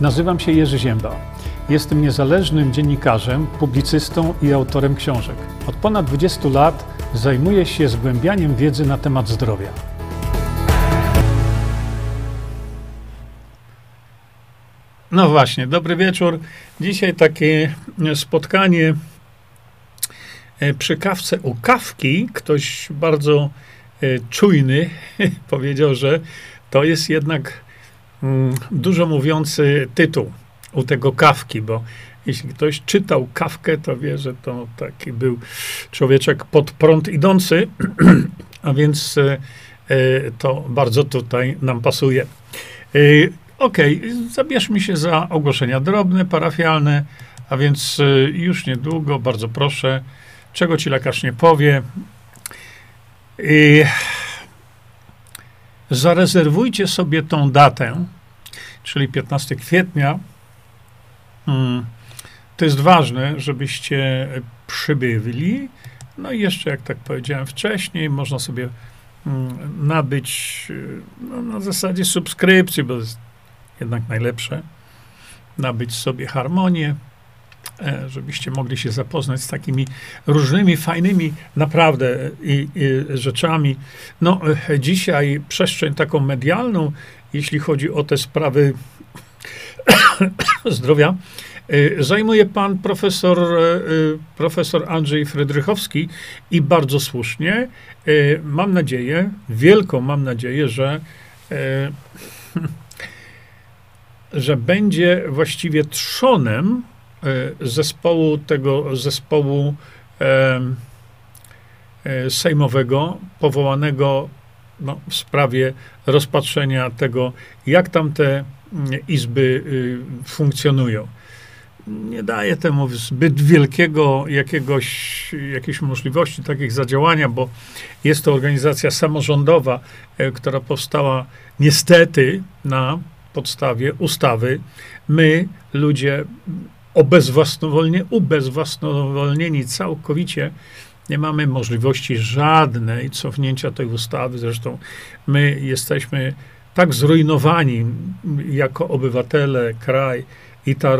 Nazywam się Jerzy Ziemba. Jestem niezależnym dziennikarzem, publicystą i autorem książek. Od ponad 20 lat zajmuję się zgłębianiem wiedzy na temat zdrowia. No właśnie, dobry wieczór. Dzisiaj takie spotkanie e, przy kawce u kawki. Ktoś bardzo e, czujny powiedział, że to jest jednak dużo mówiący tytuł u tego kawki, bo jeśli ktoś czytał kawkę, to wie, że to taki był człowieczek pod prąd idący, a więc e, to bardzo tutaj nam pasuje. Okej, okay, zabierzmy się za ogłoszenia drobne, parafialne, a więc już niedługo, bardzo proszę, czego ci lekarz nie powie. I zarezerwujcie sobie tą datę, czyli 15 kwietnia. Hmm, to jest ważne, żebyście przybyli. No i jeszcze, jak tak powiedziałem wcześniej, można sobie hmm, nabyć y, no, na zasadzie subskrypcji, bo jest jednak najlepsze, nabyć sobie harmonię, żebyście mogli się zapoznać z takimi różnymi, fajnymi naprawdę i, i rzeczami. No, e, dzisiaj przestrzeń taką medialną, jeśli chodzi o te sprawy zdrowia, e, zajmuje pan profesor, profesor Andrzej Frydrychowski i bardzo słusznie. Mam nadzieję, wielką mam nadzieję, że że będzie właściwie trzonem e, zespołu tego zespołu e, e, sejmowego powołanego no, w sprawie rozpatrzenia tego, jak tam te mm, izby y, funkcjonują. Nie daje temu zbyt wielkiego jakiegoś, jakiejś możliwości takich zadziałania, bo jest to organizacja samorządowa, która powstała niestety na podstawie ustawy my, ludzie obezwłasnowolnie, ubezwłasnowolnieni całkowicie, nie mamy możliwości żadnej cofnięcia tej ustawy. Zresztą my jesteśmy tak zrujnowani jako obywatele, kraj i ta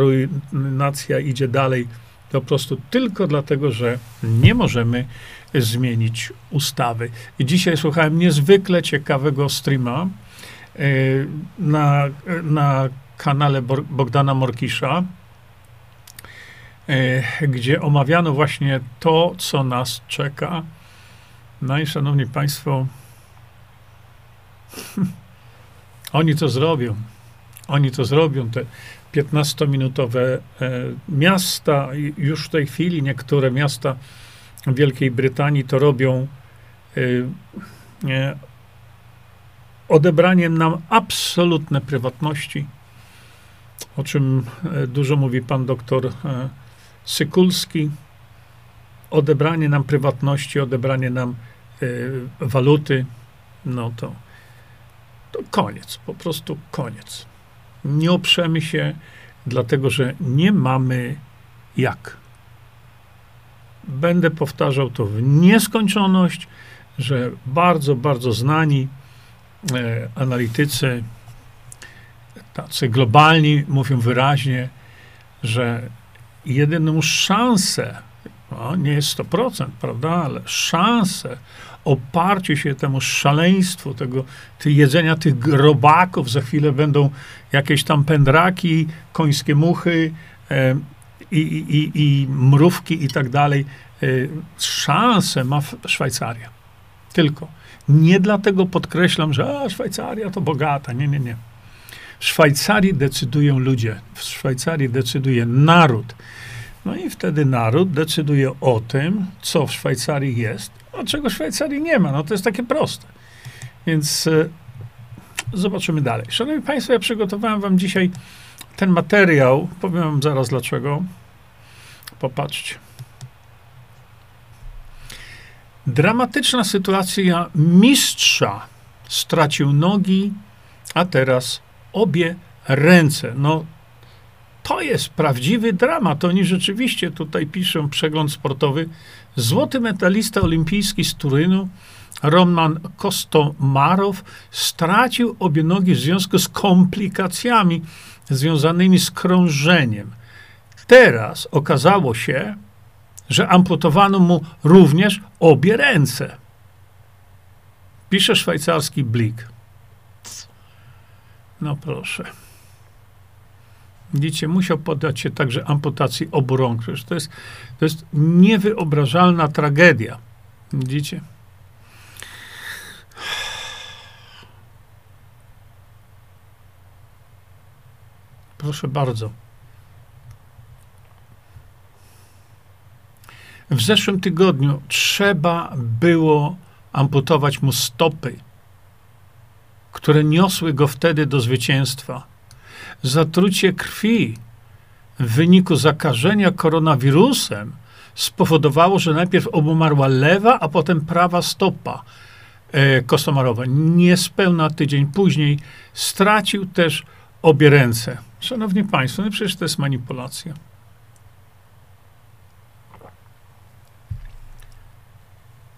nacja idzie dalej po prostu tylko dlatego, że nie możemy zmienić ustawy. I dzisiaj słuchałem niezwykle ciekawego streama Y, na, na kanale Bogdana Morkisza, gdzie omawiano właśnie to, co nas czeka. No i szanowni państwo, oni to zrobią. Oni to zrobią, te 15-minutowe e, miasta. Już w tej chwili niektóre miasta Wielkiej Brytanii to robią e, odebraniem nam absolutne prywatności, o czym e, dużo mówi pan doktor e, Sykulski. Odebranie nam prywatności, odebranie nam e, waluty, no to, to koniec, po prostu koniec. Nie oprzemy się, dlatego że nie mamy jak. Będę powtarzał to w nieskończoność, że bardzo, bardzo znani E, analitycy, tacy globalni, mówią wyraźnie, że jedyną szansę, no nie jest 100%, prawda, ale szansę oparciu się temu szaleństwu, tego ty jedzenia tych grobaków, za chwilę będą jakieś tam pędraki, końskie muchy e, i, i, i mrówki i tak dalej. E, szansę ma Szwajcaria. Tylko. Nie dlatego podkreślam, że a, Szwajcaria to bogata. Nie, nie, nie. W Szwajcarii decydują ludzie. W Szwajcarii decyduje naród. No i wtedy naród decyduje o tym, co w Szwajcarii jest, a czego w Szwajcarii nie ma. No to jest takie proste. Więc e, zobaczymy dalej. Szanowni Państwo, ja przygotowałem Wam dzisiaj ten materiał. Powiem Wam zaraz dlaczego. Popatrzcie. Dramatyczna sytuacja mistrza. Stracił nogi, a teraz obie ręce. No, to jest prawdziwy dramat. Oni rzeczywiście tutaj piszą przegląd sportowy. Złoty medalista olimpijski z Turynu, Roman Kostomarow, stracił obie nogi w związku z komplikacjami związanymi z krążeniem. Teraz okazało się, że amputowano mu również obie ręce. Pisze szwajcarski Blik. No proszę. Widzicie, musiał poddać się także amputacji obu rąk. To jest, to jest niewyobrażalna tragedia. Widzicie? Proszę bardzo. W zeszłym tygodniu trzeba było amputować mu stopy, które niosły go wtedy do zwycięstwa. Zatrucie krwi w wyniku zakażenia koronawirusem spowodowało, że najpierw obumarła lewa, a potem prawa stopa e. Niespełna tydzień później stracił też obie ręce. Szanowni Państwo, no przecież to jest manipulacja.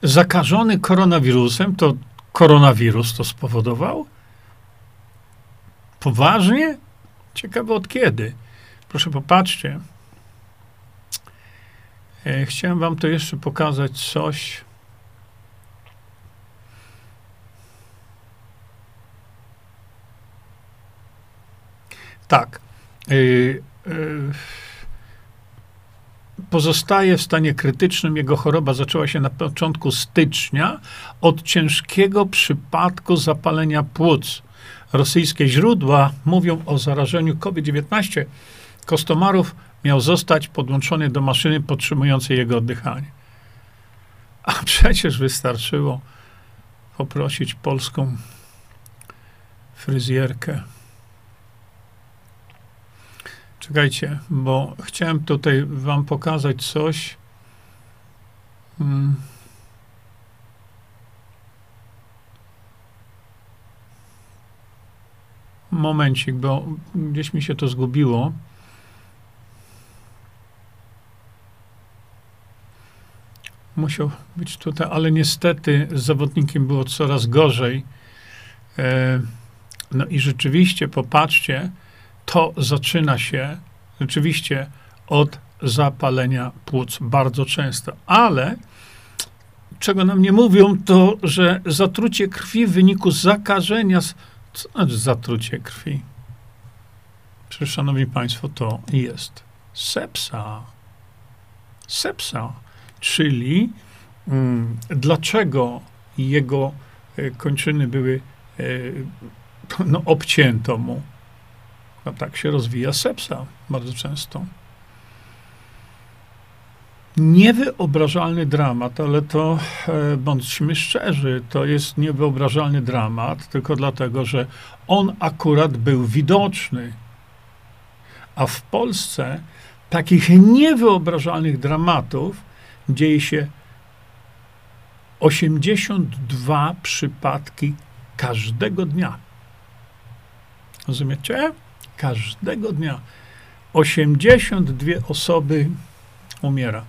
Zakażony koronawirusem, to koronawirus to spowodował? Poważnie? Ciekawe od kiedy. Proszę popatrzcie. E, chciałem wam to jeszcze pokazać coś. Tak. E, e, pozostaje w stanie krytycznym. Jego choroba zaczęła się na początku stycznia od ciężkiego przypadku zapalenia płuc. Rosyjskie źródła mówią o zarażeniu COVID-19. Kostomarów miał zostać podłączony do maszyny podtrzymującej jego oddychanie. A przecież wystarczyło poprosić polską fryzjerkę. Czekajcie, bo chciałem tutaj wam pokazać coś. Hmm. Momencik, bo gdzieś mi się to zgubiło. Musiał być tutaj, ale niestety z zawodnikiem było coraz gorzej. E, no i rzeczywiście, popatrzcie, to zaczyna się rzeczywiście od zapalenia płuc bardzo często. Ale czego nam nie mówią, to że zatrucie krwi w wyniku zakażenia co znaczy zatrucie krwi? Przecież, szanowni państwo, to jest sepsa. Sepsa, czyli mm, dlaczego jego e, kończyny były, e, no, obcięto mu. No, tak się rozwija sepsa bardzo często niewyobrażalny dramat, ale to e, bądźmy szczerzy, to jest niewyobrażalny dramat, tylko dlatego, że on akurat był widoczny. A w Polsce takich niewyobrażalnych dramatów dzieje się 82 przypadki każdego dnia. Rozumiecie? Każdego dnia 82 osoby umiera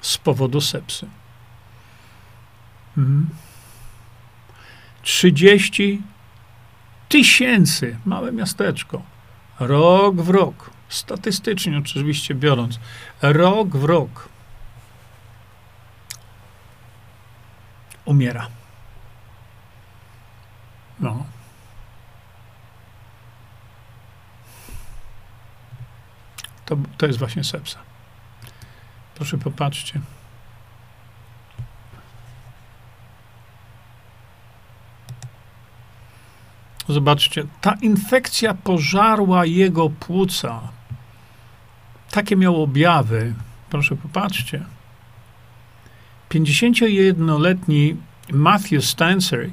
z powodu sepsy. Mhm. 30 tysięcy, małe miasteczko, rok w rok, statystycznie oczywiście biorąc, rok w rok umiera. No. To, to jest właśnie sepsa. Proszę popatrzcie. Zobaczcie, ta infekcja pożarła jego płuca. Takie miał objawy. Proszę popatrzcie. 51-letni Matthew Stancer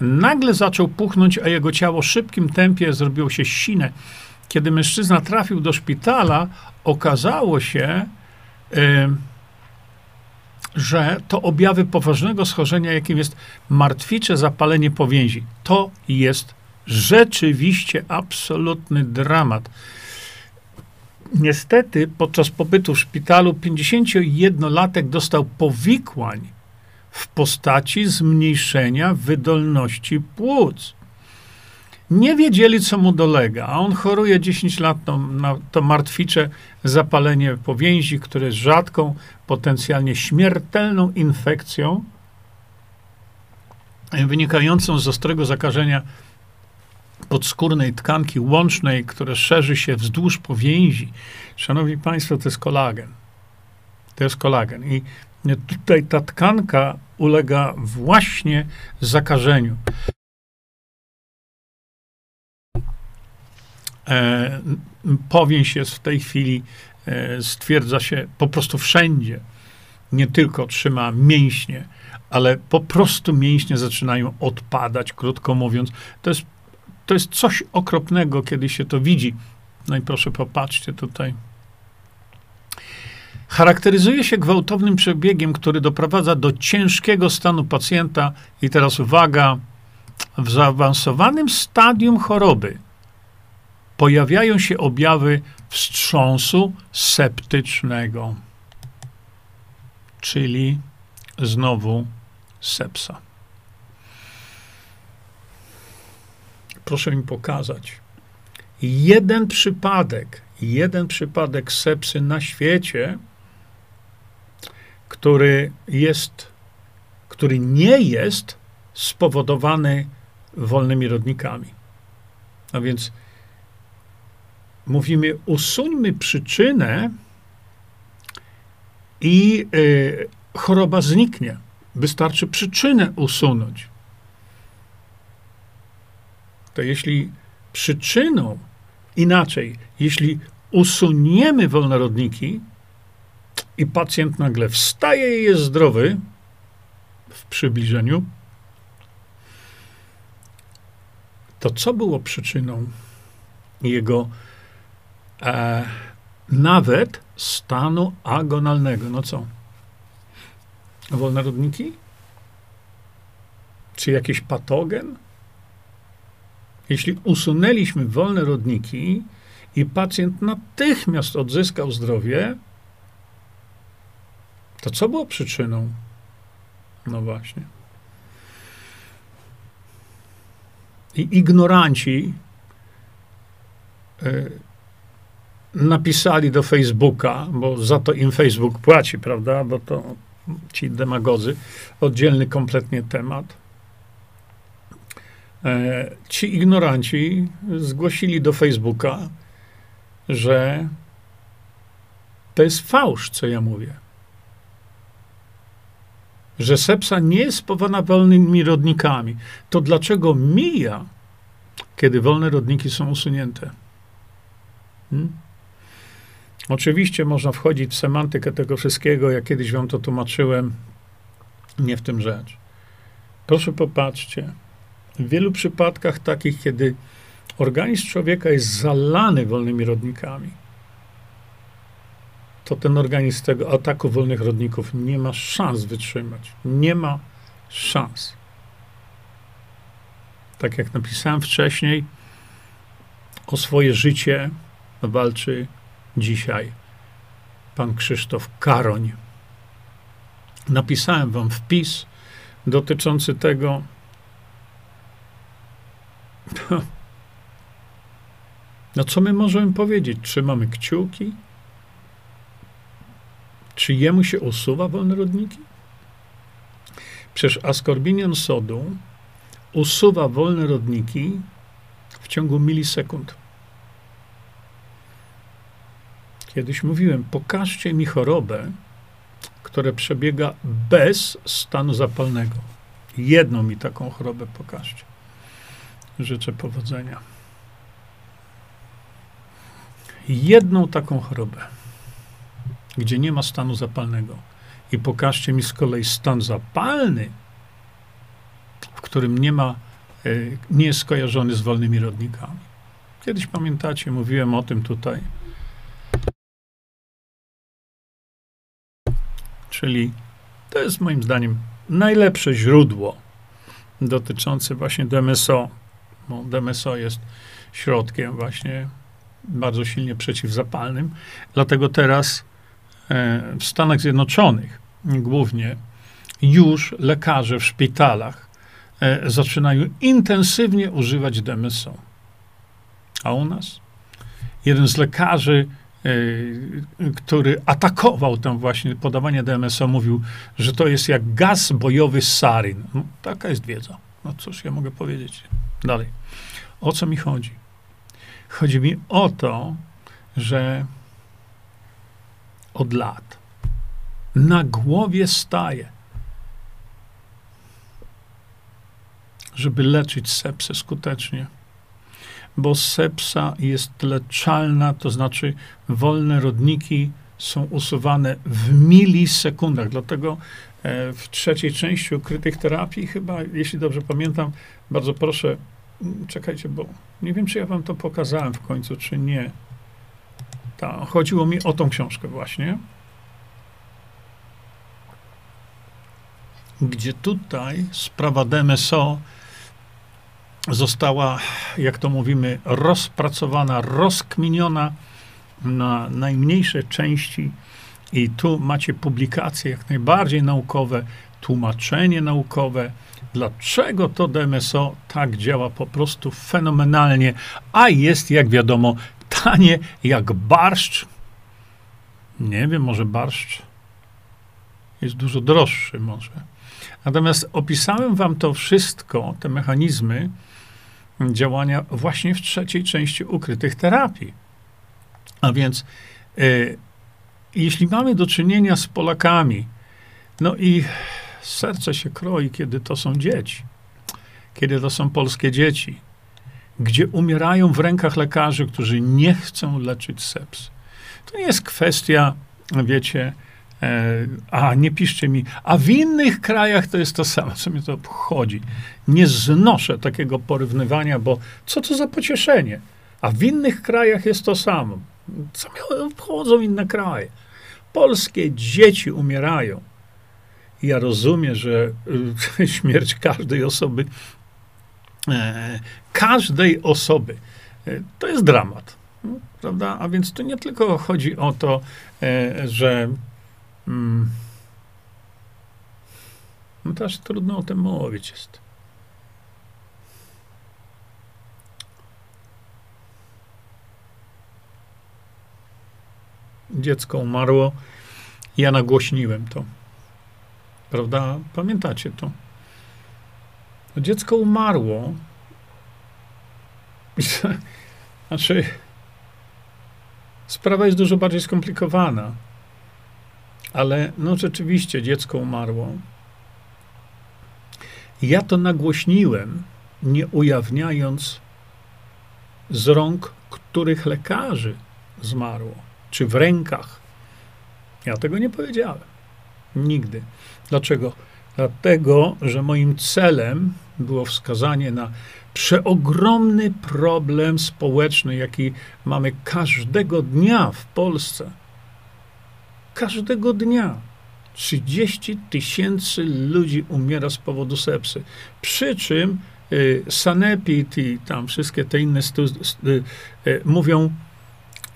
nagle zaczął puchnąć, a jego ciało w szybkim tempie zrobiło się sine. Kiedy mężczyzna trafił do szpitala, okazało się, że to objawy poważnego schorzenia, jakim jest martwicze zapalenie powięzi. To jest rzeczywiście absolutny dramat. Niestety, podczas pobytu w szpitalu 51-latek dostał powikłań w postaci zmniejszenia wydolności płuc. Nie wiedzieli, co mu dolega, a on choruje 10 lat to, na to martwicze zapalenie powięzi, które jest rzadką, potencjalnie śmiertelną infekcją wynikającą z ostrego zakażenia podskórnej tkanki łącznej, które szerzy się wzdłuż powięzi. Szanowni Państwo, to jest kolagen. To jest kolagen. I tutaj ta tkanka ulega właśnie zakażeniu. E, powięź jest w tej chwili, e, stwierdza się po prostu wszędzie. Nie tylko trzyma mięśnie, ale po prostu mięśnie zaczynają odpadać, krótko mówiąc. To jest, to jest coś okropnego, kiedy się to widzi. No i proszę, popatrzcie tutaj. Charakteryzuje się gwałtownym przebiegiem, który doprowadza do ciężkiego stanu pacjenta. I teraz uwaga, w zaawansowanym stadium choroby pojawiają się objawy wstrząsu septycznego, czyli znowu sepsa. Proszę mi pokazać jeden przypadek, jeden przypadek sepsy na świecie, który jest, który nie jest spowodowany wolnymi rodnikami. A więc mówimy, usuńmy przyczynę i y, choroba zniknie. Wystarczy przyczynę usunąć. To jeśli przyczyną, inaczej, jeśli usuniemy wolnorodniki i pacjent nagle wstaje i jest zdrowy w przybliżeniu, to co było przyczyną jego e, nawet stanu agonalnego? No co? wolnorodniki? Czy jakiś patogen? Jeśli usunęliśmy wolne rodniki i pacjent natychmiast odzyskał zdrowie, to co było przyczyną? No właśnie. I ignoranci y, napisali do Facebooka, bo za to im Facebook płaci, prawda? Bo to ci demagodzy, oddzielny kompletnie temat. E, ci ignoranci zgłosili do Facebooka, że to jest fałsz, co ja mówię. Że sepsa nie jest spowodowana wolnymi rodnikami. To dlaczego mija, kiedy wolne rodniki są usunięte? Hmm? Oczywiście można wchodzić w semantykę tego wszystkiego, jak kiedyś wam to tłumaczyłem. Nie w tym rzecz. Proszę popatrzcie. W wielu przypadkach takich, kiedy organizm człowieka jest zalany wolnymi rodnikami, to ten organizm tego ataku wolnych rodników nie ma szans wytrzymać. Nie ma szans. Tak jak napisałem wcześniej, o swoje życie walczy dzisiaj pan Krzysztof Karoń. Napisałem wam wpis dotyczący tego, no co my możemy powiedzieć? Trzymamy kciuki? Czy jemu się usuwa wolne rodniki? Przecież askorbinian sodu usuwa wolne rodniki w ciągu milisekund. Kiedyś mówiłem, pokażcie mi chorobę, która przebiega bez stanu zapalnego. Jedną mi taką chorobę pokażcie. Życzę powodzenia. Jedną taką chorobę, gdzie nie ma stanu zapalnego. I pokażcie mi z kolei stan zapalny, w którym nie ma, e, nie jest skojarzony z wolnymi rodnikami. Kiedyś pamiętacie, mówiłem o tym tutaj Czyli to jest moim zdaniem najlepsze źródło dotyczące właśnie DMSO, bo DMSO jest środkiem właśnie bardzo silnie przeciwzapalnym. Dlatego teraz e, w Stanach Zjednoczonych głównie już lekarze w szpitalach e, zaczynają intensywnie używać DMSO. A u nas? Jeden z lekarzy, który atakował tam właśnie podawanie DMSO, mówił, że to jest jak gaz bojowy sarin. No, taka jest wiedza. No cóż ja mogę powiedzieć dalej. O co mi chodzi? Chodzi mi o to, że od lat na głowie staje, żeby leczyć sepsę skutecznie. Bo sepsa jest leczalna, to znaczy wolne rodniki są usuwane w milisekundach. Dlatego e, w trzeciej części ukrytych terapii, chyba, jeśli dobrze pamiętam, bardzo proszę, czekajcie, bo nie wiem, czy ja wam to pokazałem w końcu, czy nie. Ta, chodziło mi o tą książkę właśnie. Gdzie tutaj sprawa DMSO została, jak to mówimy, rozpracowana, rozkminiona na najmniejsze części. I tu macie publikacje jak najbardziej naukowe, tłumaczenie naukowe, dlaczego to DMSO tak działa po prostu fenomenalnie, a jest, jak wiadomo, tanie jak barszcz. Nie wiem, może barszcz jest dużo droższy, może. Natomiast opisałem wam to wszystko, te mechanizmy działania właśnie w trzeciej części ukrytych terapii. A więc, e, jeśli mamy do czynienia z Polakami, no i serce się kroi, kiedy to są dzieci, kiedy to są polskie dzieci, gdzie umierają w rękach lekarzy, którzy nie chcą leczyć seps. To nie jest kwestia, wiecie, a nie piszcie mi, a w innych krajach to jest to samo, co mnie to obchodzi. Nie znoszę takiego porównywania, bo co to za pocieszenie? A w innych krajach jest to samo. Co mnie obchodzą inne kraje? Polskie dzieci umierają. Ja rozumiem, że y, śmierć każdej osoby E, każdej osoby. E, to jest dramat, prawda? A więc tu nie tylko chodzi o to, e, że mm, no też trudno o tym mówić jest. Dziecko umarło, ja nagłośniłem to. Prawda? Pamiętacie to? No dziecko umarło. Znaczy, sprawa jest dużo bardziej skomplikowana. Ale no rzeczywiście dziecko umarło. Ja to nagłośniłem, nie ujawniając z rąk których lekarzy zmarło, czy w rękach. Ja tego nie powiedziałem. Nigdy. Dlaczego? Dlatego, że moim celem było wskazanie na przeogromny problem społeczny, jaki mamy każdego dnia w Polsce. Każdego dnia. 30 tysięcy ludzi umiera z powodu sepsy. Przy czym y, Sanepid i tam wszystkie te inne stu, y, y, mówią,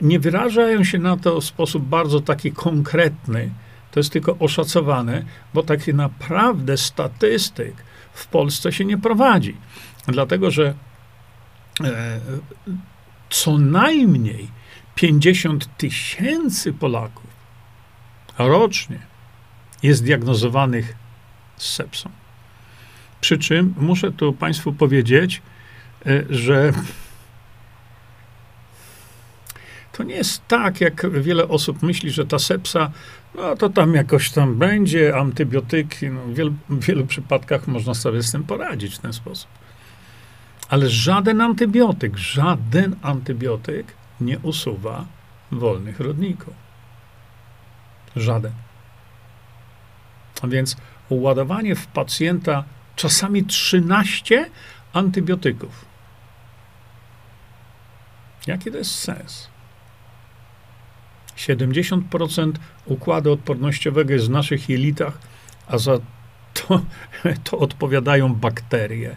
nie wyrażają się na to w sposób bardzo taki konkretny, to jest tylko oszacowane, bo tak naprawdę statystyk w Polsce się nie prowadzi. Dlatego, że e, co najmniej 50 tysięcy Polaków rocznie jest diagnozowanych z sepsą. Przy czym muszę tu Państwu powiedzieć, e, że to nie jest tak, jak wiele osób myśli, że ta sepsa, no to tam jakoś tam będzie, antybiotyki, no w, wielu, w wielu przypadkach można sobie z tym poradzić w ten sposób. Ale żaden antybiotyk, żaden antybiotyk nie usuwa wolnych rodników. Żaden. A więc uładowanie w pacjenta czasami 13 antybiotyków. Jaki to jest sens? 70% układu odpornościowego jest w naszych jelitach, a za to, to odpowiadają bakterie.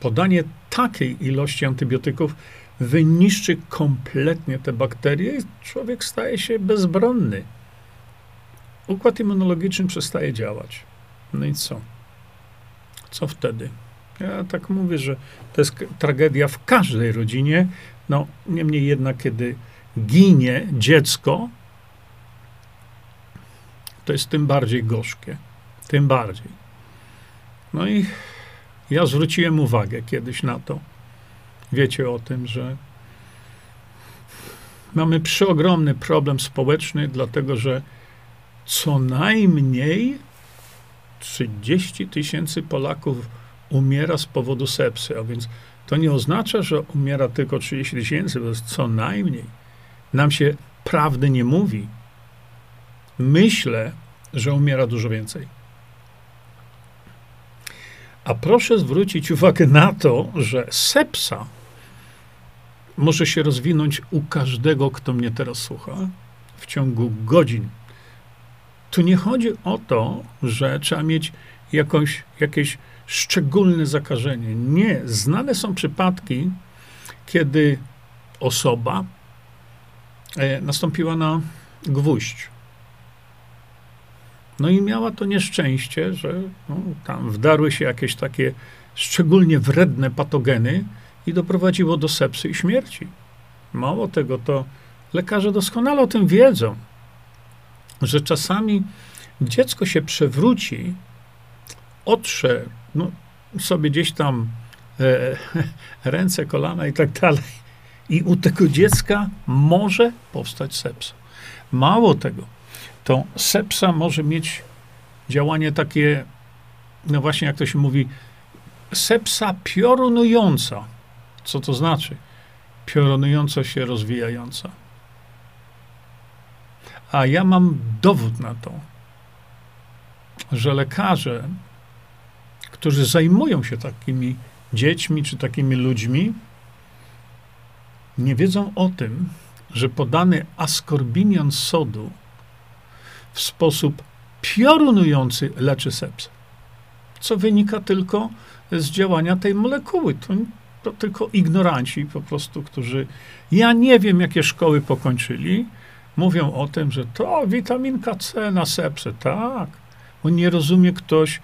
Podanie takiej ilości antybiotyków wyniszczy kompletnie te bakterie i człowiek staje się bezbronny. Układ immunologiczny przestaje działać. No i co? Co wtedy? Ja tak mówię, że to jest tragedia w każdej rodzinie. No, niemniej jednak, kiedy ginie dziecko, to jest tym bardziej gorzkie. Tym bardziej. No i ja zwróciłem uwagę kiedyś na to. Wiecie o tym, że mamy przeogromny problem społeczny, dlatego że co najmniej 30 tysięcy Polaków umiera z powodu sepsy, a więc to nie oznacza, że umiera tylko 30 tysięcy, to jest co najmniej. Nam się prawdy nie mówi. Myślę, że umiera dużo więcej. A proszę zwrócić uwagę na to, że sepsa może się rozwinąć u każdego, kto mnie teraz słucha, w ciągu godzin. Tu nie chodzi o to, że trzeba mieć jakąś, jakieś szczególne zakażenie. Nie. Znane są przypadki, kiedy osoba e, nastąpiła na gwóźdź. No i miała to nieszczęście, że no, tam wdarły się jakieś takie szczególnie wredne patogeny i doprowadziło do sepsy i śmierci. Mało tego, to lekarze doskonale o tym wiedzą, że czasami dziecko się przewróci, otrze no, sobie gdzieś tam e, ręce, kolana i tak dalej. I u tego dziecka może powstać sepsa. Mało tego, to sepsa może mieć działanie takie, no właśnie jak to się mówi, sepsa piorunująca. Co to znaczy? Piorunująco się rozwijająca. A ja mam dowód na to, że lekarze, którzy zajmują się takimi dziećmi czy takimi ludźmi, nie wiedzą o tym, że podany askorbinion sodu w sposób piorunujący leczy sepsę. Co wynika tylko z działania tej molekuły. To, to tylko ignoranci po prostu, którzy ja nie wiem, jakie szkoły pokończyli, mówią o tym, że to witaminka C na sepsę. Tak. On nie rozumie ktoś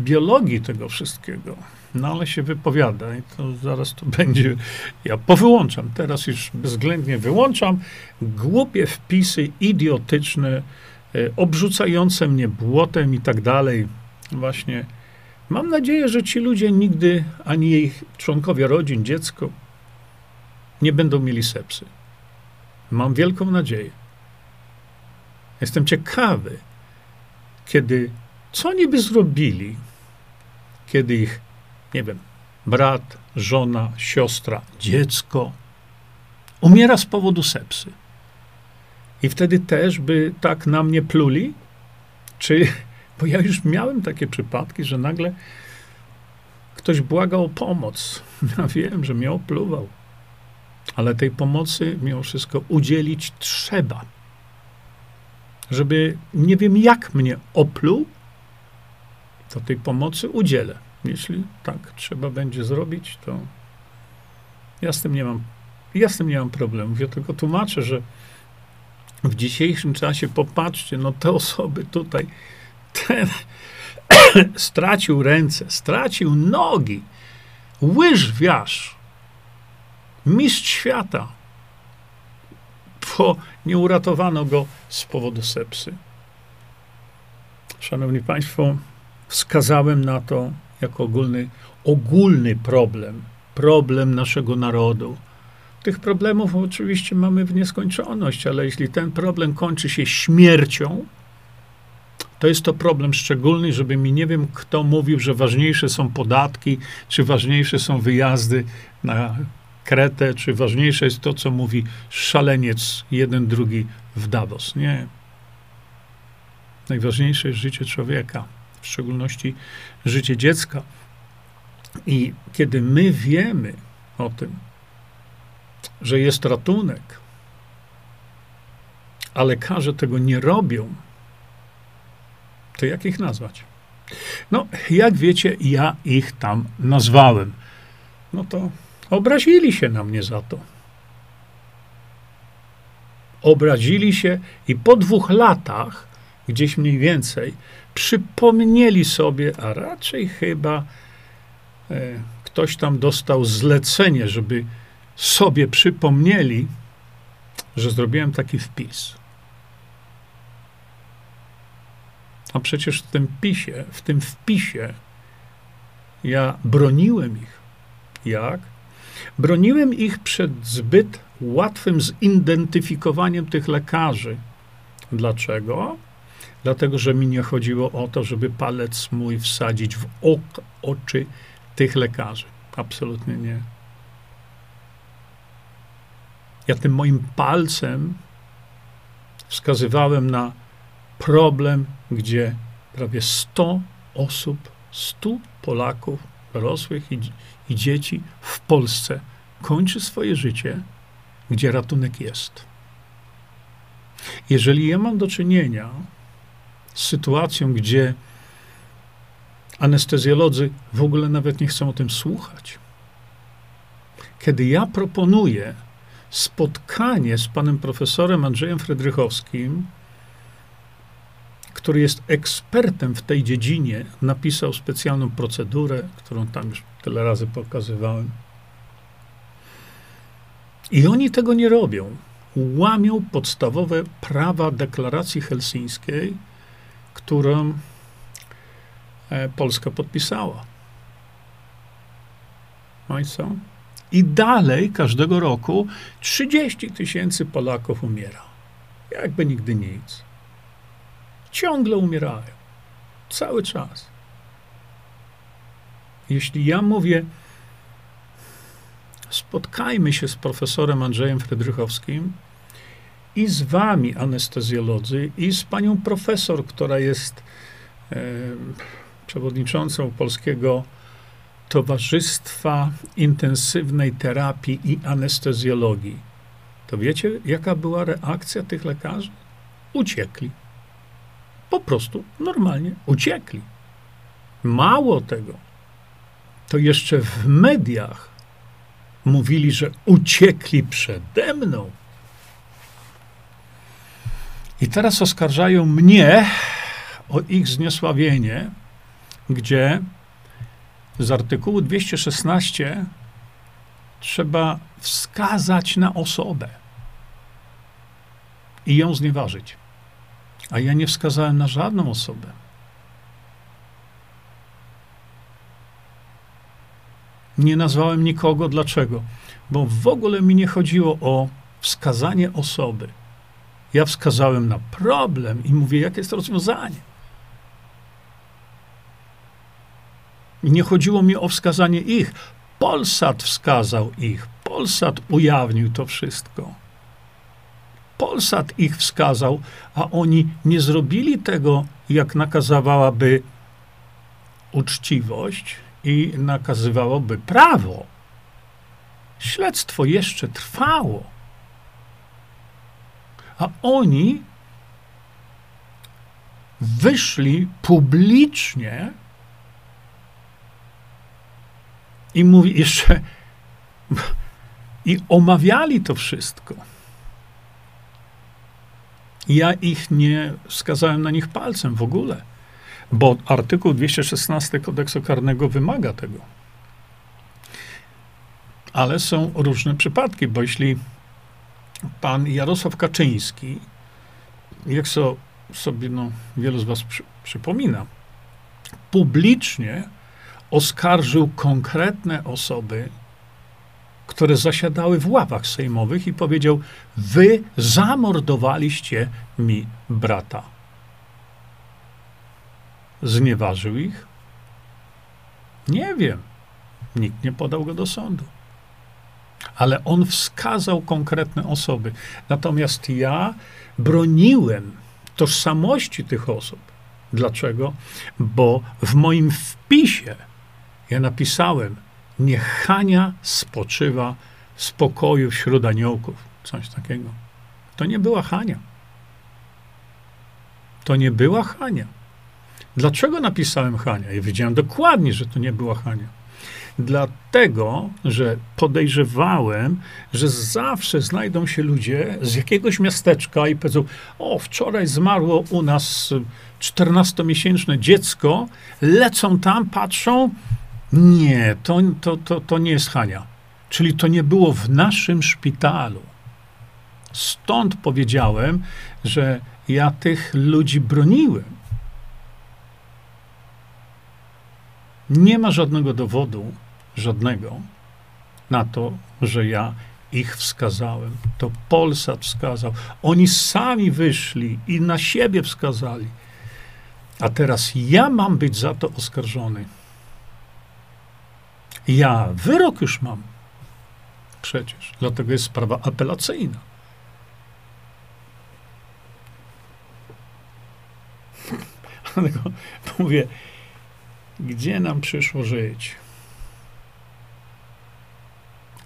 biologii tego wszystkiego. No ale się wypowiada i to zaraz to będzie. Ja powyłączam, teraz już bezwzględnie wyłączam. Głupie wpisy, idiotyczne, e, obrzucające mnie błotem i tak dalej. Właśnie. Mam nadzieję, że ci ludzie nigdy, ani ich członkowie rodzin, dziecko, nie będą mieli sepsy. Mam wielką nadzieję. Jestem ciekawy, kiedy, co oni by zrobili, kiedy ich, nie wiem, brat, żona, siostra, dziecko umiera z powodu sepsy. I wtedy też by tak na mnie pluli? Czy, bo ja już miałem takie przypadki, że nagle ktoś błagał o pomoc. Ja wiem, że mnie opluwał. Ale tej pomocy mimo wszystko udzielić trzeba. Żeby nie wiem jak mnie opluł, to tej pomocy udzielę. Jeśli tak trzeba będzie zrobić, to ja z tym nie mam, ja z tym nie mam problemu. Ja tylko tłumaczę, że w dzisiejszym czasie, popatrzcie, no te osoby tutaj, ten stracił ręce, stracił nogi, łyżwiarz, mistrz świata, bo nie uratowano go z powodu sepsy. Szanowni Państwo, wskazałem na to jako ogólny, ogólny problem, problem naszego narodu. Tych problemów oczywiście mamy w nieskończoność, ale jeśli ten problem kończy się śmiercią, to jest to problem szczególny, żeby mi nie wiem, kto mówił, że ważniejsze są podatki, czy ważniejsze są wyjazdy na Kretę, czy ważniejsze jest to, co mówi szaleniec jeden, drugi w Davos. Nie. Najważniejsze jest życie człowieka, w szczególności życie dziecka. I kiedy my wiemy o tym, że jest ratunek, a lekarze tego nie robią, to jak ich nazwać? No, jak wiecie, ja ich tam nazwałem. No to obrazili się na mnie za to. Obrazili się i po dwóch latach, gdzieś mniej więcej, przypomnieli sobie, a raczej chyba e, ktoś tam dostał zlecenie, żeby sobie przypomnieli, że zrobiłem taki wpis. A przecież w tym pisie, w tym wpisie ja broniłem ich. Jak? Broniłem ich przed zbyt łatwym zidentyfikowaniem tych lekarzy. Dlaczego? Dlatego, że mi nie chodziło o to, żeby palec mój wsadzić w ok, oczy tych lekarzy. Absolutnie nie. Ja tym moim palcem wskazywałem na problem, gdzie prawie 100 osób, 100 Polaków, dorosłych i, i dzieci w Polsce kończy swoje życie, gdzie ratunek jest. Jeżeli ja mam do czynienia sytuacją, gdzie anestezjolodzy w ogóle nawet nie chcą o tym słuchać, kiedy ja proponuję spotkanie z panem profesorem Andrzejem Fredrychowskim, który jest ekspertem w tej dziedzinie, napisał specjalną procedurę, którą tam już tyle razy pokazywałem. I oni tego nie robią. Łamią podstawowe prawa deklaracji helsińskiej, którą e, Polska podpisała. No i co? I dalej każdego roku 30 tysięcy Polaków umiera. Jakby nigdy nic. Ciągle umierają. Cały czas. Jeśli ja mówię, spotkajmy się z profesorem Andrzejem Frydrychowskim i z wami, anestezjolodzy, i z panią profesor, która jest e, przewodniczącą Polskiego Towarzystwa Intensywnej Terapii i Anestezjologii. To wiecie, jaka była reakcja tych lekarzy? Uciekli. Po prostu normalnie uciekli. Mało tego, to jeszcze w mediach mówili, że uciekli przede mną. I teraz oskarżają mnie o ich zniesławienie, gdzie z artykułu 216 trzeba wskazać na osobę i ją znieważyć. A ja nie wskazałem na żadną osobę. Nie nazwałem nikogo. Dlaczego? Bo w ogóle mi nie chodziło o wskazanie osoby. Ja wskazałem na problem i mówię, jakie jest rozwiązanie. Nie chodziło mi o wskazanie ich. Polsat wskazał ich. Polsat ujawnił to wszystko. Polsat ich wskazał, a oni nie zrobili tego, jak nakazywałaby uczciwość i nakazywałoby prawo. Śledztwo jeszcze trwało. A oni wyszli publicznie i mówi jeszcze i omawiali to wszystko. Ja ich nie wskazałem na nich palcem w ogóle, bo artykuł 216 kodeksu karnego wymaga tego. Ale są różne przypadki, bo jeśli pan Jarosław Kaczyński, jak so, sobie no, wielu z was przy, przypomina, publicznie oskarżył konkretne osoby, które zasiadały w ławach sejmowych i powiedział: Wy zamordowaliście mi brata. Znieważył ich? Nie wiem. Nikt nie podał go do sądu. Ale on wskazał konkretne osoby. Natomiast ja broniłem tożsamości tych osób. Dlaczego? Bo w moim wpisie ja napisałem, niech Hania spoczywa w spokoju wśród aniołków. Coś takiego. To nie była Hania. To nie była Hania. Dlaczego napisałem Hania? Ja wiedziałem dokładnie, że to nie była Hania. Dlatego, że podejrzewałem, że zawsze znajdą się ludzie z jakiegoś miasteczka i powiedzą: O, wczoraj zmarło u nas 14-miesięczne dziecko, lecą tam, patrzą. Nie, to, to, to, to nie jest Hania. Czyli to nie było w naszym szpitalu. Stąd powiedziałem, że ja tych ludzi broniłem. Nie ma żadnego dowodu, żadnego, na to, że ja ich wskazałem. To Polsat wskazał. Oni sami wyszli i na siebie wskazali. A teraz ja mam być za to oskarżony. Ja wyrok już mam. Przecież. Dlatego jest sprawa apelacyjna. Dlatego mówię, gdzie nam przyszło żyć?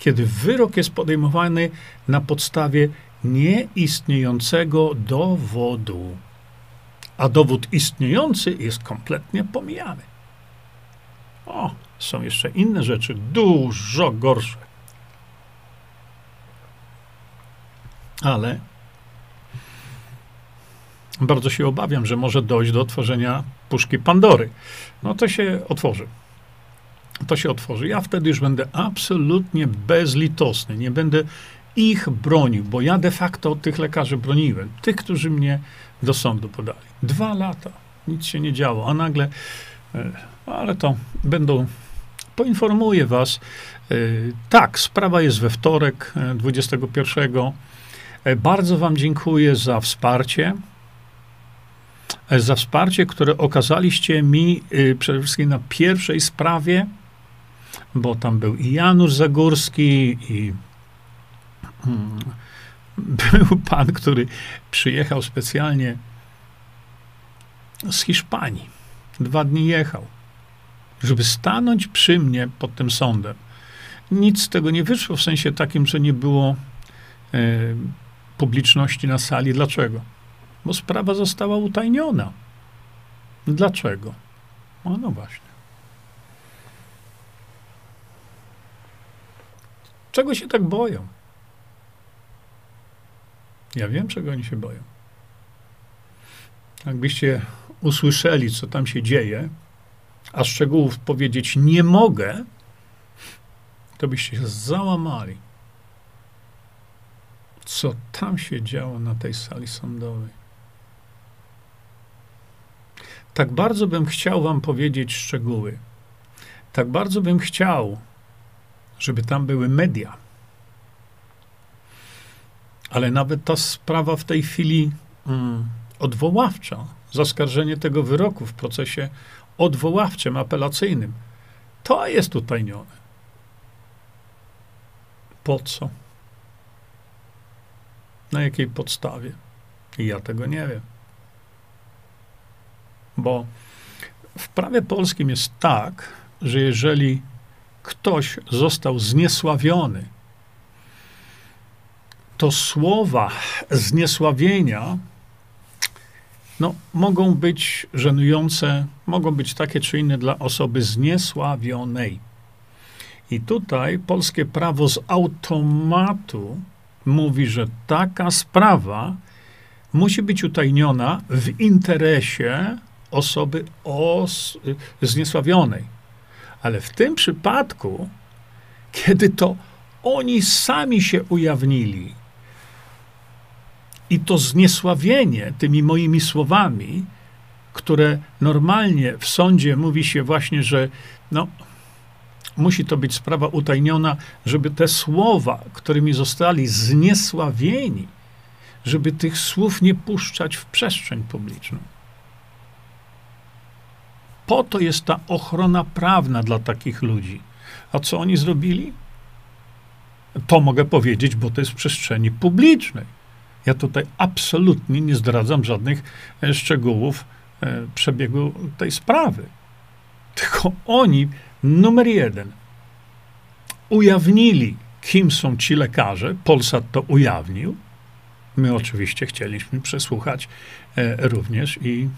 Kiedy wyrok jest podejmowany na podstawie nieistniejącego dowodu, a dowód istniejący jest kompletnie pomijany. O, są jeszcze inne rzeczy, dużo gorsze. Ale bardzo się obawiam, że może dojść do otworzenia puszki Pandory. No to się otworzy. To się otworzy. Ja wtedy już będę absolutnie bezlitosny. Nie będę ich bronił, bo ja de facto tych lekarzy broniłem. Tych, którzy mnie do sądu podali. Dwa lata. Nic się nie działo. A nagle, e, ale to będą, poinformuję was. E, tak, sprawa jest we wtorek, 21. E, bardzo wam dziękuję za wsparcie za wsparcie, które okazaliście mi przede wszystkim na pierwszej sprawie, bo tam był i Janusz Zagórski, i hmm, był pan, który przyjechał specjalnie z Hiszpanii. Dwa dni jechał, żeby stanąć przy mnie pod tym sądem. Nic z tego nie wyszło, w sensie takim, że nie było y, publiczności na sali. Dlaczego? bo sprawa została utajniona. Dlaczego? No, no właśnie. Czego się tak boją? Ja wiem, czego oni się boją. Jakbyście usłyszeli, co tam się dzieje, a szczegółów powiedzieć nie mogę, to byście się załamali. Co tam się działo na tej sali sądowej? Tak bardzo bym chciał Wam powiedzieć szczegóły. Tak bardzo bym chciał, żeby tam były media. Ale nawet ta sprawa w tej chwili mm, odwoławcza, zaskarżenie tego wyroku w procesie odwoławczym, apelacyjnym, to jest utajnione. Po co? Na jakiej podstawie? Ja tego nie wiem. Bo w prawie polskim jest tak, że jeżeli ktoś został zniesławiony, to słowa zniesławienia no, mogą być żenujące, mogą być takie czy inne dla osoby zniesławionej. I tutaj polskie prawo z automatu mówi, że taka sprawa musi być utajniona w interesie osoby os, zniesławionej. Ale w tym przypadku, kiedy to oni sami się ujawnili i to zniesławienie tymi moimi słowami, które normalnie w sądzie mówi się właśnie, że no, musi to być sprawa utajniona, żeby te słowa, którymi zostali zniesławieni, żeby tych słów nie puszczać w przestrzeń publiczną. Po to jest ta ochrona prawna dla takich ludzi. A co oni zrobili? To mogę powiedzieć, bo to jest w przestrzeni publicznej. Ja tutaj absolutnie nie zdradzam żadnych e, szczegółów e, przebiegu tej sprawy. Tylko oni, numer jeden, ujawnili, kim są ci lekarze. Polsat to ujawnił. My oczywiście chcieliśmy przesłuchać e, również i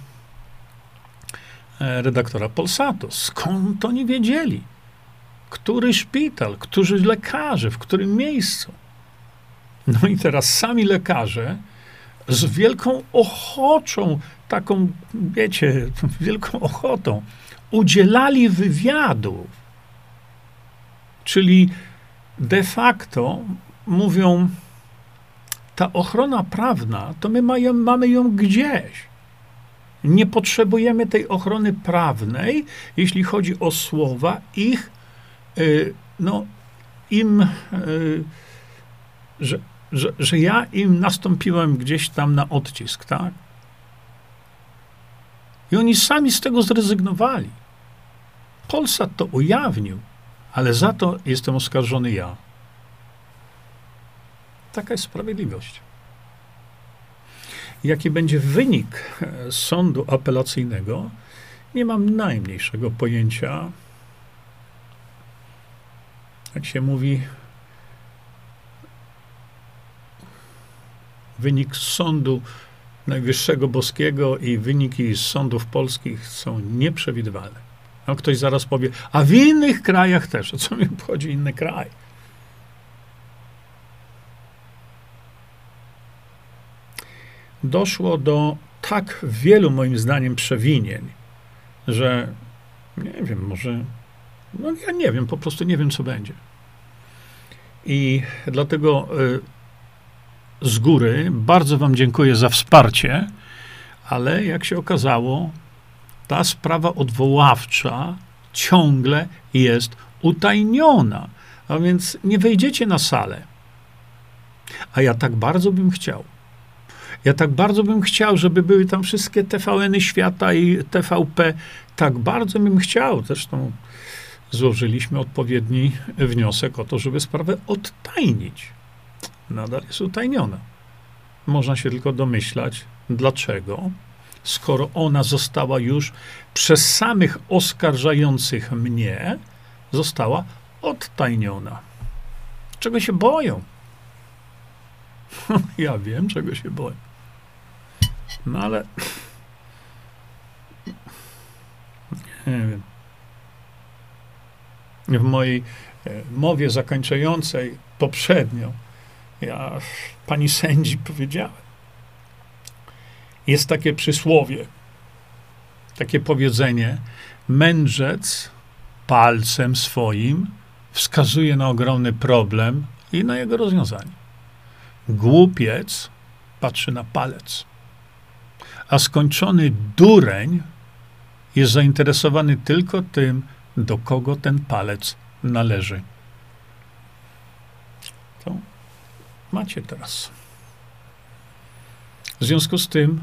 redaktora Polsatu. Skąd oni wiedzieli, który szpital, którzy lekarze, w którym miejscu. No i teraz sami lekarze z wielką ochoczą, taką, wiecie, wielką ochotą udzielali wywiadów. Czyli de facto mówią, ta ochrona prawna, to my mamy ją gdzieś. Nie potrzebujemy tej ochrony prawnej, jeśli chodzi o słowa, ich, y, no, im, y, że, że, że ja im nastąpiłem gdzieś tam na odcisk, tak? I oni sami z tego zrezygnowali. Polsat to ujawnił, ale za to jestem oskarżony ja. Taka jest sprawiedliwość. Jaki będzie wynik e, sądu apelacyjnego, nie mam najmniejszego pojęcia. Jak się mówi, wynik sądu Najwyższego Boskiego i wyniki sądów polskich są nieprzewidywalne. No ktoś zaraz powie, a w innych krajach też. O co mi obchodzi inny kraj? Doszło do tak wielu, moim zdaniem, przewinień, że nie wiem, może, no ja nie wiem, po prostu nie wiem, co będzie. I dlatego y, z góry bardzo Wam dziękuję za wsparcie, ale jak się okazało, ta sprawa odwoławcza ciągle jest utajniona. A więc nie wejdziecie na salę. A ja tak bardzo bym chciał. Ja tak bardzo bym chciał, żeby były tam wszystkie TVN-y świata i TVP. Tak bardzo bym chciał. Zresztą złożyliśmy odpowiedni wniosek o to, żeby sprawę odtajnić. Nadal jest utajniona. Można się tylko domyślać, dlaczego skoro ona została już przez samych oskarżających mnie, została odtajniona. Czego się boją? ja wiem, czego się boją. No ale. Nie wiem. W mojej e, mowie zakończającej poprzednio, ja pani sędzi powiedziałem, jest takie przysłowie, takie powiedzenie: mędrzec palcem swoim wskazuje na ogromny problem i na jego rozwiązanie. Głupiec patrzy na palec, a skończony dureń jest zainteresowany tylko tym, do kogo ten palec należy. To macie teraz. W związku z tym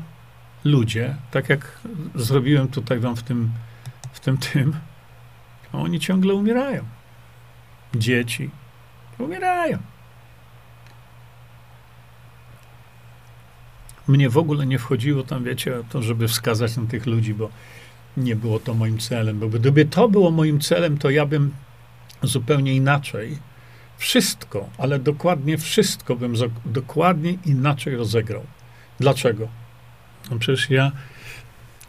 ludzie, tak jak zrobiłem tutaj wam w tym, w tym, tym, oni ciągle umierają. Dzieci umierają. Mnie w ogóle nie wchodziło tam, wiecie, to, żeby wskazać na tych ludzi, bo nie było to moim celem. Bo gdyby to było moim celem, to ja bym zupełnie inaczej wszystko, ale dokładnie wszystko bym dokładnie inaczej rozegrał. Dlaczego? No przecież ja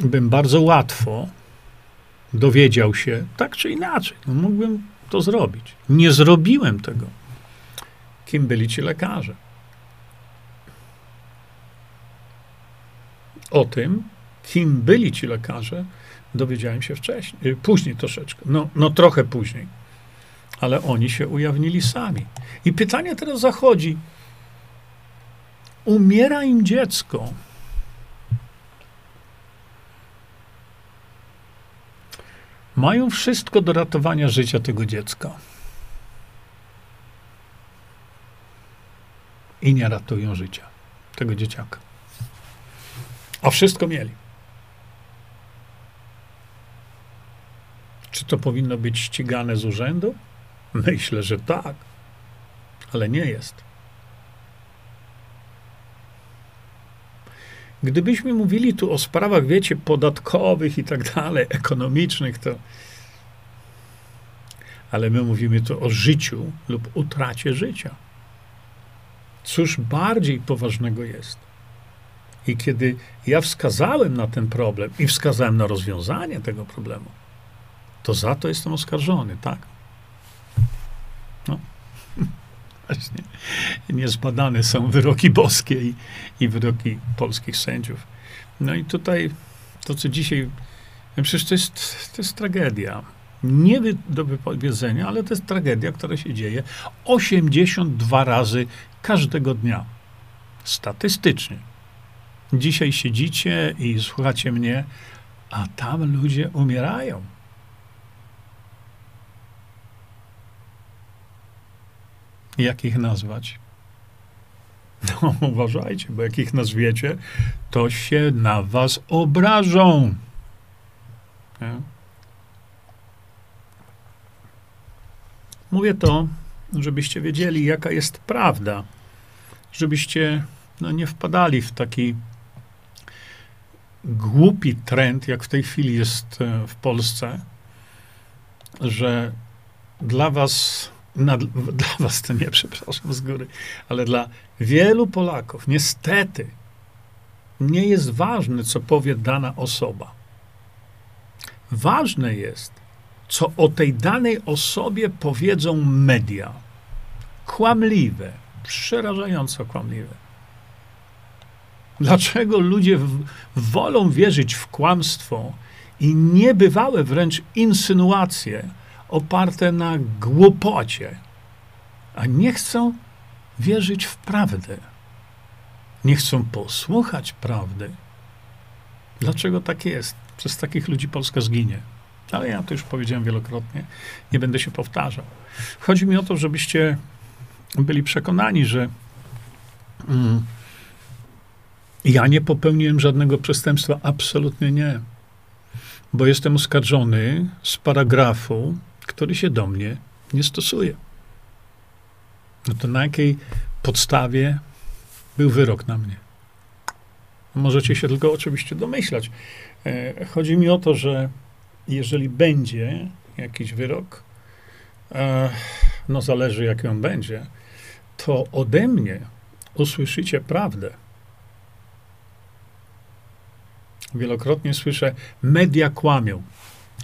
bym bardzo łatwo dowiedział się, tak czy inaczej, no mógłbym to zrobić. Nie zrobiłem tego. Kim byli ci lekarze? O tym, kim byli ci lekarze, dowiedziałem się wcześniej, y, później troszeczkę, no, no trochę później, ale oni się ujawnili sami. I pytanie teraz zachodzi, umiera im dziecko. Mają wszystko do ratowania życia tego dziecka. I nie ratują życia tego dzieciaka. A wszystko mieli. Czy to powinno być ścigane z urzędu? Myślę, że tak, ale nie jest. Gdybyśmy mówili tu o sprawach, wiecie, podatkowych i tak dalej, ekonomicznych, to. Ale my mówimy tu o życiu lub utracie życia. Cóż bardziej poważnego jest? I kiedy ja wskazałem na ten problem i wskazałem na rozwiązanie tego problemu, to za to jestem oskarżony, tak? No, właśnie. Niezbadane są wyroki boskie i, i wyroki polskich sędziów. No i tutaj to, co dzisiaj. No przecież to jest, to jest tragedia. Nie do wypowiedzenia, ale to jest tragedia, która się dzieje 82 razy każdego dnia. Statystycznie. Dzisiaj siedzicie i słuchacie mnie, a tam ludzie umierają. Jak ich nazwać? No, uważajcie, bo jak ich nazwiecie, to się na was obrażą. Nie? Mówię to, żebyście wiedzieli, jaka jest prawda. Żebyście no, nie wpadali w taki głupi trend, jak w tej chwili jest e, w Polsce, że dla was, na, dla was to nie, przepraszam z góry, ale dla wielu Polaków niestety nie jest ważne, co powie dana osoba. Ważne jest, co o tej danej osobie powiedzą media. Kłamliwe, przerażająco kłamliwe. Dlaczego ludzie w, wolą wierzyć w kłamstwo i niebywałe wręcz insynuacje oparte na głupocie, a nie chcą wierzyć w prawdę? Nie chcą posłuchać prawdy. Dlaczego tak jest? Przez takich ludzi Polska zginie. Ale ja to już powiedziałem wielokrotnie, nie będę się powtarzał. Chodzi mi o to, żebyście byli przekonani, że. Mm, ja nie popełniłem żadnego przestępstwa, absolutnie nie. Bo jestem oskarżony z paragrafu, który się do mnie nie stosuje. No to na jakiej podstawie był wyrok na mnie? Możecie się tylko oczywiście domyślać. E, chodzi mi o to, że jeżeli będzie jakiś wyrok, e, no zależy jaki on będzie, to ode mnie usłyszycie prawdę. Wielokrotnie słyszę, media kłamią,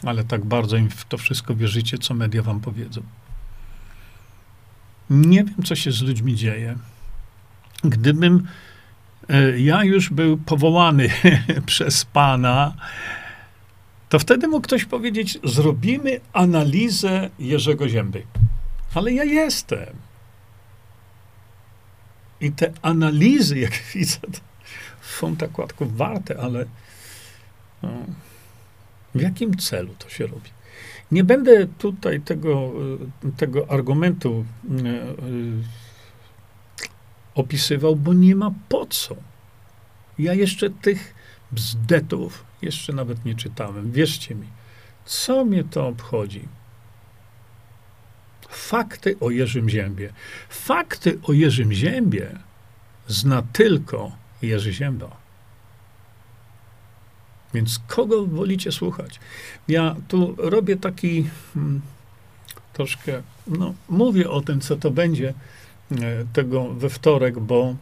ale tak bardzo im w to wszystko wierzycie, co media wam powiedzą. Nie wiem, co się z ludźmi dzieje. Gdybym e, ja już był powołany przez Pana, to wtedy mógł ktoś powiedzieć: Zrobimy analizę Jerzego Zięby. Ale ja jestem. I te analizy, jak widzę, są tak kładków warte, ale. W jakim celu to się robi? Nie będę tutaj tego, y, tego argumentu y, y, opisywał, bo nie ma po co. Ja jeszcze tych bzdetów jeszcze nawet nie czytałem. Wierzcie mi, co mnie to obchodzi? Fakty o Jerzym Ziębie. Fakty o Jerzym Ziębie zna tylko Jerzy Zięba. Więc kogo wolicie słuchać? Ja tu robię taki hmm, troszkę, no, mówię o tym, co to będzie e, tego we wtorek, bo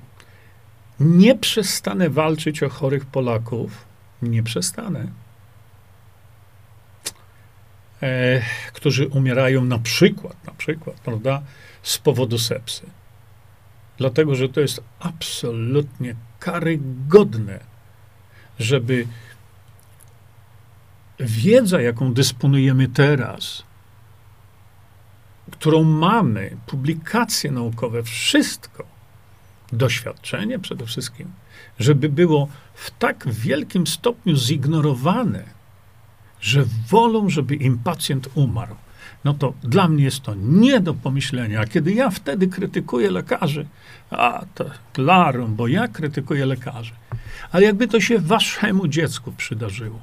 nie przestanę walczyć o chorych Polaków. Nie przestanę. E, którzy umierają na przykład, na przykład, prawda, z powodu sepsy. Dlatego, że to jest absolutnie karygodne, żeby wiedza, jaką dysponujemy teraz, którą mamy, publikacje naukowe, wszystko, doświadczenie przede wszystkim, żeby było w tak wielkim stopniu zignorowane, że wolą, żeby im pacjent umarł. No to dla mnie jest to nie do pomyślenia. A kiedy ja wtedy krytykuję lekarzy, a to klarą, bo ja krytykuję lekarzy. Ale jakby to się waszemu dziecku przydarzyło,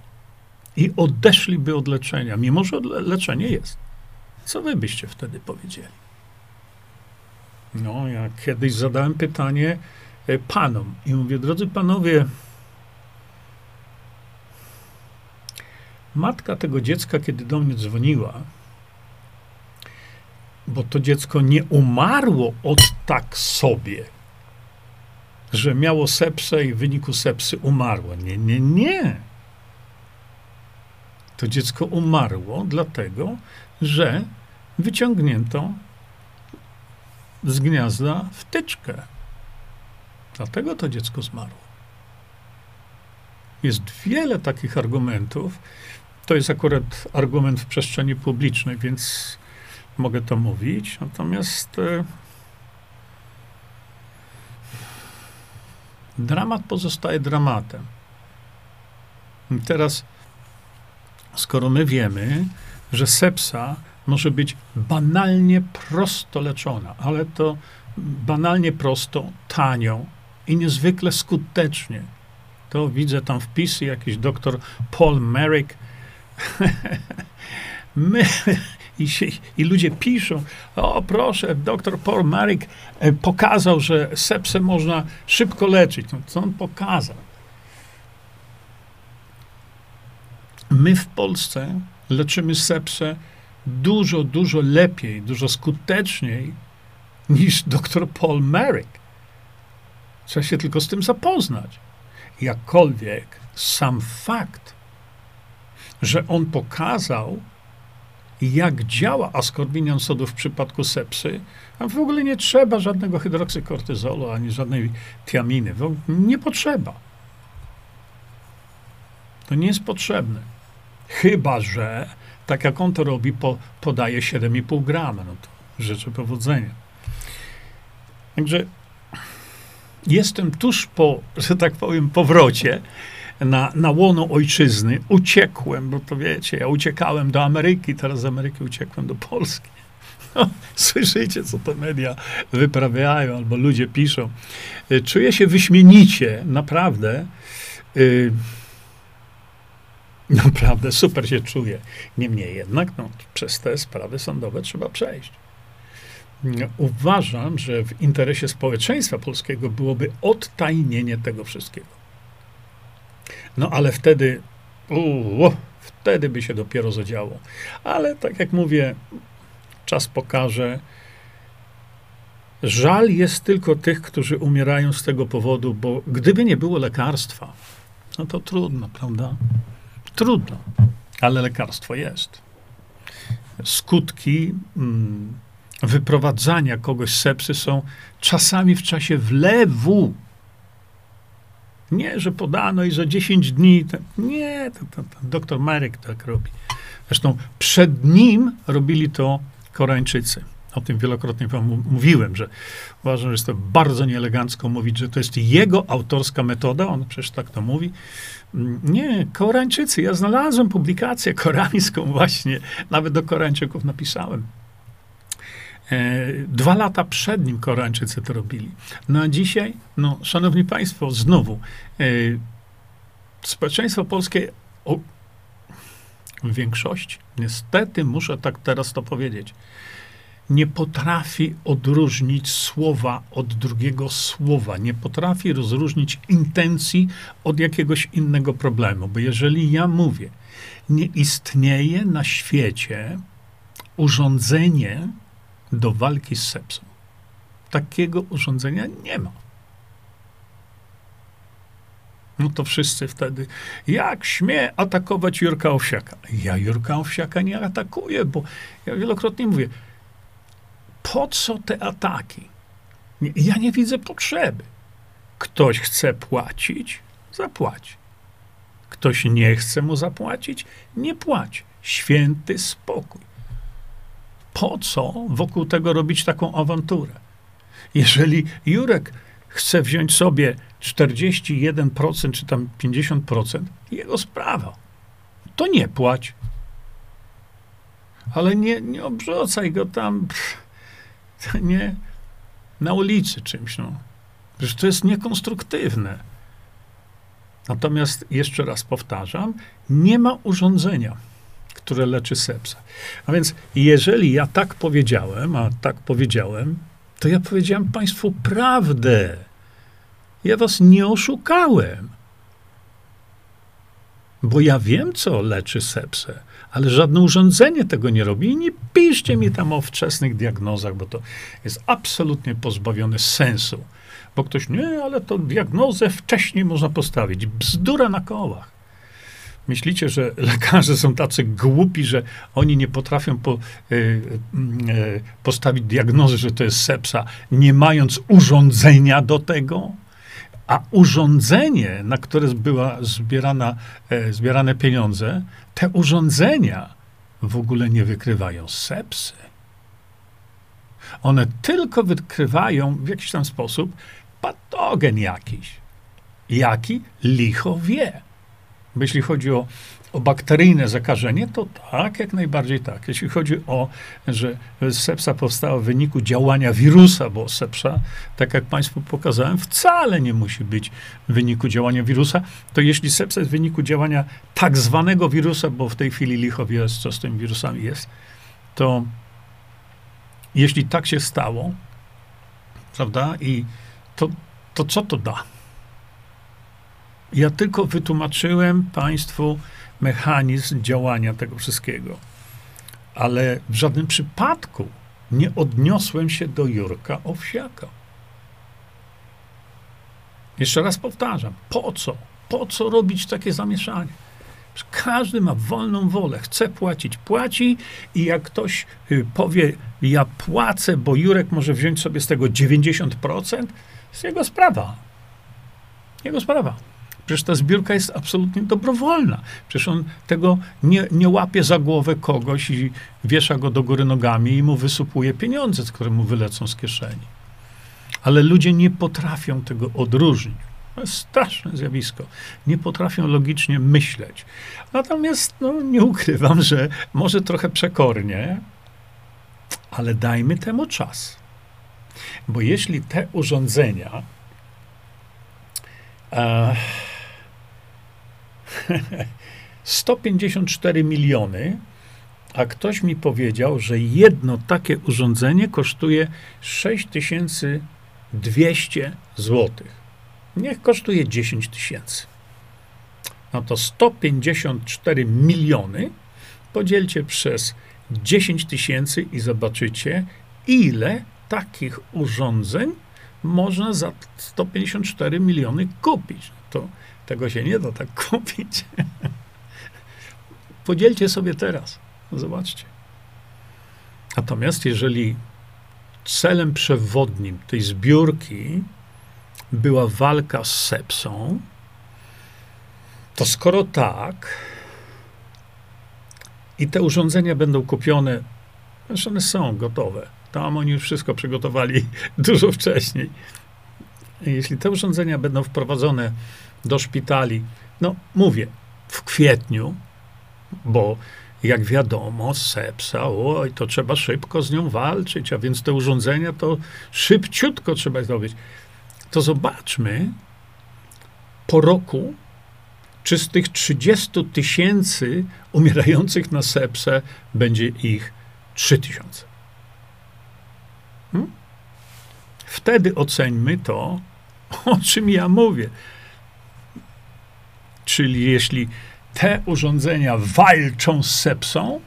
i odeszliby od leczenia, mimo że leczenie jest. Co wy byście wtedy powiedzieli? No, ja kiedyś zadałem pytanie e, panom i mówię, drodzy panowie, matka tego dziecka, kiedy do mnie dzwoniła, bo to dziecko nie umarło od tak sobie, że miało sepsę i w wyniku sepsy umarło. Nie, nie, nie. To dziecko umarło dlatego, że wyciągnięto z gniazda wtyczkę. Dlatego to dziecko zmarło. Jest wiele takich argumentów. To jest akurat argument w przestrzeni publicznej, więc mogę to mówić. Natomiast e, dramat pozostaje dramatem. I teraz, skoro my wiemy, że sepsa może być banalnie prosto leczona, ale to banalnie prosto, tanio i niezwykle skutecznie. To widzę tam wpisy, jakiś doktor Paul Merrick. My, i, się, I ludzie piszą, o proszę, doktor Paul Merrick e, pokazał, że sepsę można szybko leczyć. No, co on pokazał? My w Polsce leczymy sepsę dużo, dużo lepiej, dużo skuteczniej niż dr Paul Merrick. Trzeba się tylko z tym zapoznać. Jakkolwiek sam fakt, że on pokazał, jak działa askorbinian sodu w przypadku sepsy, a w ogóle nie trzeba żadnego hydroksykortyzolu ani żadnej tiaminy. Nie potrzeba. To nie jest potrzebne. Chyba, że tak jak on to robi, po, podaje 7,5 grama. No to życzę powodzenia. Także jestem tuż po, że tak powiem, powrocie na, na łono ojczyzny. Uciekłem, bo to wiecie, ja uciekałem do Ameryki, teraz z Ameryki uciekłem do Polski. No, słyszycie, co te media wyprawiają, albo ludzie piszą. Y, czuję się wyśmienicie, naprawdę. Yy, Naprawdę super się czuję. Niemniej jednak no, przez te sprawy sądowe trzeba przejść. Uważam, że w interesie społeczeństwa polskiego byłoby odtajnienie tego wszystkiego. No ale wtedy, uu, wtedy by się dopiero zadziało. Ale tak jak mówię, czas pokaże. Żal jest tylko tych, którzy umierają z tego powodu, bo gdyby nie było lekarstwa, no to trudno, prawda? Trudno, ale lekarstwo jest. Skutki mm, wyprowadzania kogoś z sepsy są czasami w czasie wlewu. Nie, że podano i za 10 dni. To, nie, to, to, to doktor Marek tak robi. Zresztą przed nim robili to Koreańczycy. O tym wielokrotnie wam mówiłem, że uważam, że jest to bardzo nieelegancko mówić, że to jest jego autorska metoda. On przecież tak to mówi. Nie, Koreańczycy. Ja znalazłem publikację koreańską właśnie. Nawet do Koreańczyków napisałem. E, dwa lata przed nim Koreańczycy to robili. No a dzisiaj, no, szanowni państwo, znowu, e, społeczeństwo polskie o, w większości, niestety muszę tak teraz to powiedzieć, nie potrafi odróżnić słowa od drugiego słowa, nie potrafi rozróżnić intencji od jakiegoś innego problemu. Bo jeżeli ja mówię, nie istnieje na świecie urządzenie do walki z sepsą, takiego urządzenia nie ma. No to wszyscy wtedy, jak śmie atakować Jurka Owsiaka? Ja Jurka Owsiaka nie atakuję, bo ja wielokrotnie mówię, po co te ataki? Ja nie widzę potrzeby. Ktoś chce płacić, zapłaci. Ktoś nie chce mu zapłacić, nie płaci. Święty spokój. Po co wokół tego robić taką awanturę? Jeżeli Jurek chce wziąć sobie 41% czy tam 50%, jego sprawa. To nie płać. Ale nie, nie obrzucaj go tam. Pff nie na ulicy czymś. No. Przecież to jest niekonstruktywne. Natomiast jeszcze raz powtarzam, nie ma urządzenia, które leczy sepsę. A więc jeżeli ja tak powiedziałem, a tak powiedziałem, to ja powiedziałem Państwu prawdę. Ja was nie oszukałem. Bo ja wiem, co leczy sepsę ale żadne urządzenie tego nie robi. I nie piszcie mi tam o wczesnych diagnozach, bo to jest absolutnie pozbawione sensu. Bo ktoś, nie, ale to diagnozę wcześniej można postawić. Bzdura na kołach. Myślicie, że lekarze są tacy głupi, że oni nie potrafią po, y, y, postawić diagnozy, że to jest sepsa, nie mając urządzenia do tego? A urządzenie, na które była zbierana, e, zbierane pieniądze, te urządzenia w ogóle nie wykrywają sepsy. One tylko wykrywają w jakiś tam sposób patogen jakiś. Jaki? Licho wie. Jeśli chodzi o, o bakteryjne zakażenie, to tak, jak najbardziej tak. Jeśli chodzi o, że sepsa powstała w wyniku działania wirusa, bo sepsa, tak jak Państwu pokazałem, wcale nie musi być w wyniku działania wirusa, to jeśli sepsa jest w wyniku działania tak zwanego wirusa, bo w tej chwili licho wie, co z tymi wirusami jest, to jeśli tak się stało, prawda, i to, to co to da? Ja tylko wytłumaczyłem Państwu mechanizm działania tego wszystkiego, ale w żadnym przypadku nie odniosłem się do Jurka Owsiaka. Jeszcze raz powtarzam, po co? Po co robić takie zamieszanie? Każdy ma wolną wolę, chce płacić, płaci i jak ktoś y, powie, ja płacę, bo Jurek może wziąć sobie z tego 90%, to jest jego sprawa. Jego sprawa. Przecież ta zbiórka jest absolutnie dobrowolna. Przecież on tego nie, nie łapie za głowę kogoś i wiesza go do góry nogami i mu wysupuje pieniądze, które mu wylecą z kieszeni. Ale ludzie nie potrafią tego odróżnić. To jest straszne zjawisko. Nie potrafią logicznie myśleć. Natomiast no, nie ukrywam, że może trochę przekornie, ale dajmy temu czas. Bo jeśli te urządzenia. E, 154 miliony, a ktoś mi powiedział, że jedno takie urządzenie kosztuje 6200 zł. Niech kosztuje 10 tysięcy. No to 154 miliony podzielcie przez 10 tysięcy i zobaczycie, ile takich urządzeń można za 154 miliony kupić. To tego się nie da tak kupić. Podzielcie sobie teraz. Zobaczcie. Natomiast jeżeli celem przewodnim tej zbiórki była walka z sepsą, to skoro tak i te urządzenia będą kupione, zresztą one są gotowe, tam oni już wszystko przygotowali dużo wcześniej. Jeśli te urządzenia będą wprowadzone do szpitali. No, mówię, w kwietniu, bo jak wiadomo, sepsa, oj, to trzeba szybko z nią walczyć, a więc te urządzenia to szybciutko trzeba zrobić. To zobaczmy po roku, czy z tych 30 tysięcy umierających na sepsę będzie ich 3 tysiące. Hmm? Wtedy oceńmy to, o czym ja mówię. Czyli jeśli te urządzenia walczą z sepsą,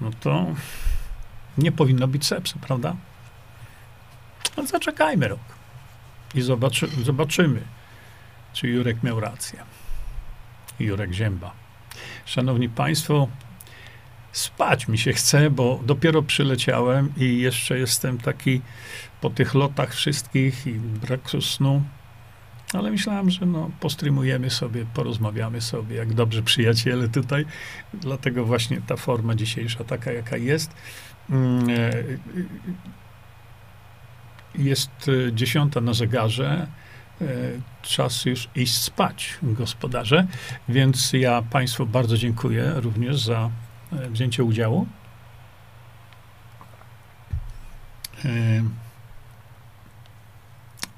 no to nie powinno być sepsy, prawda? No zaczekajmy rok i zobaczy, zobaczymy, czy Jurek miał rację. Jurek Zięba. Szanowni Państwo, spać mi się chce, bo dopiero przyleciałem i jeszcze jestem taki po tych lotach wszystkich i braku snu. Ale myślałem, że no, postreamujemy sobie, porozmawiamy sobie, jak dobrzy przyjaciele tutaj. Dlatego właśnie ta forma dzisiejsza, taka jaka jest. Mm, e, jest e, dziesiąta na zegarze. E, czas już iść spać, gospodarze. Więc ja Państwu bardzo dziękuję również za wzięcie udziału.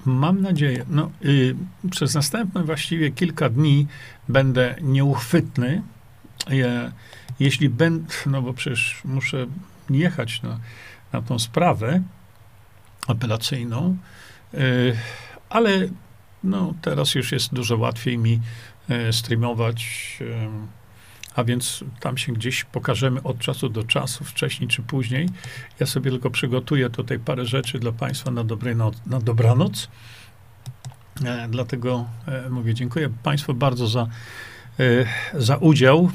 Mam nadzieję. No, y, przez następne właściwie kilka dni będę nieuchwytny. Ja, jeśli będę, no bo przecież muszę jechać na, na tą sprawę apelacyjną, y, ale no, teraz już jest dużo łatwiej mi y, streamować. Y, a więc tam się gdzieś pokażemy od czasu do czasu, wcześniej czy później. Ja sobie tylko przygotuję tutaj parę rzeczy dla Państwa na, noc, na dobranoc. E, dlatego e, mówię dziękuję Państwu bardzo za za udział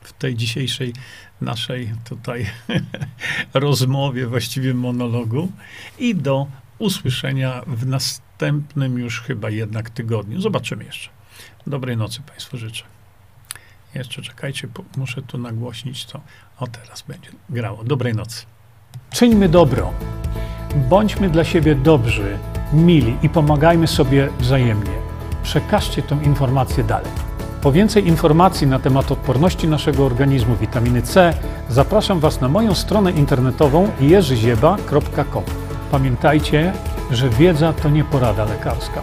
w tej dzisiejszej naszej tutaj rozmowie, właściwie monologu i do usłyszenia w następnym już chyba jednak tygodniu. Zobaczymy jeszcze. Dobrej nocy Państwu życzę. Jeszcze czekajcie, muszę tu nagłośnić to. O, teraz będzie grało. Dobrej nocy. Czyńmy dobro. Bądźmy dla siebie dobrzy, mili i pomagajmy sobie wzajemnie. Przekażcie tę informację dalej. Po więcej informacji na temat odporności naszego organizmu witaminy C zapraszam Was na moją stronę internetową jerzyzieba.com. Pamiętajcie, że wiedza to nie porada lekarska.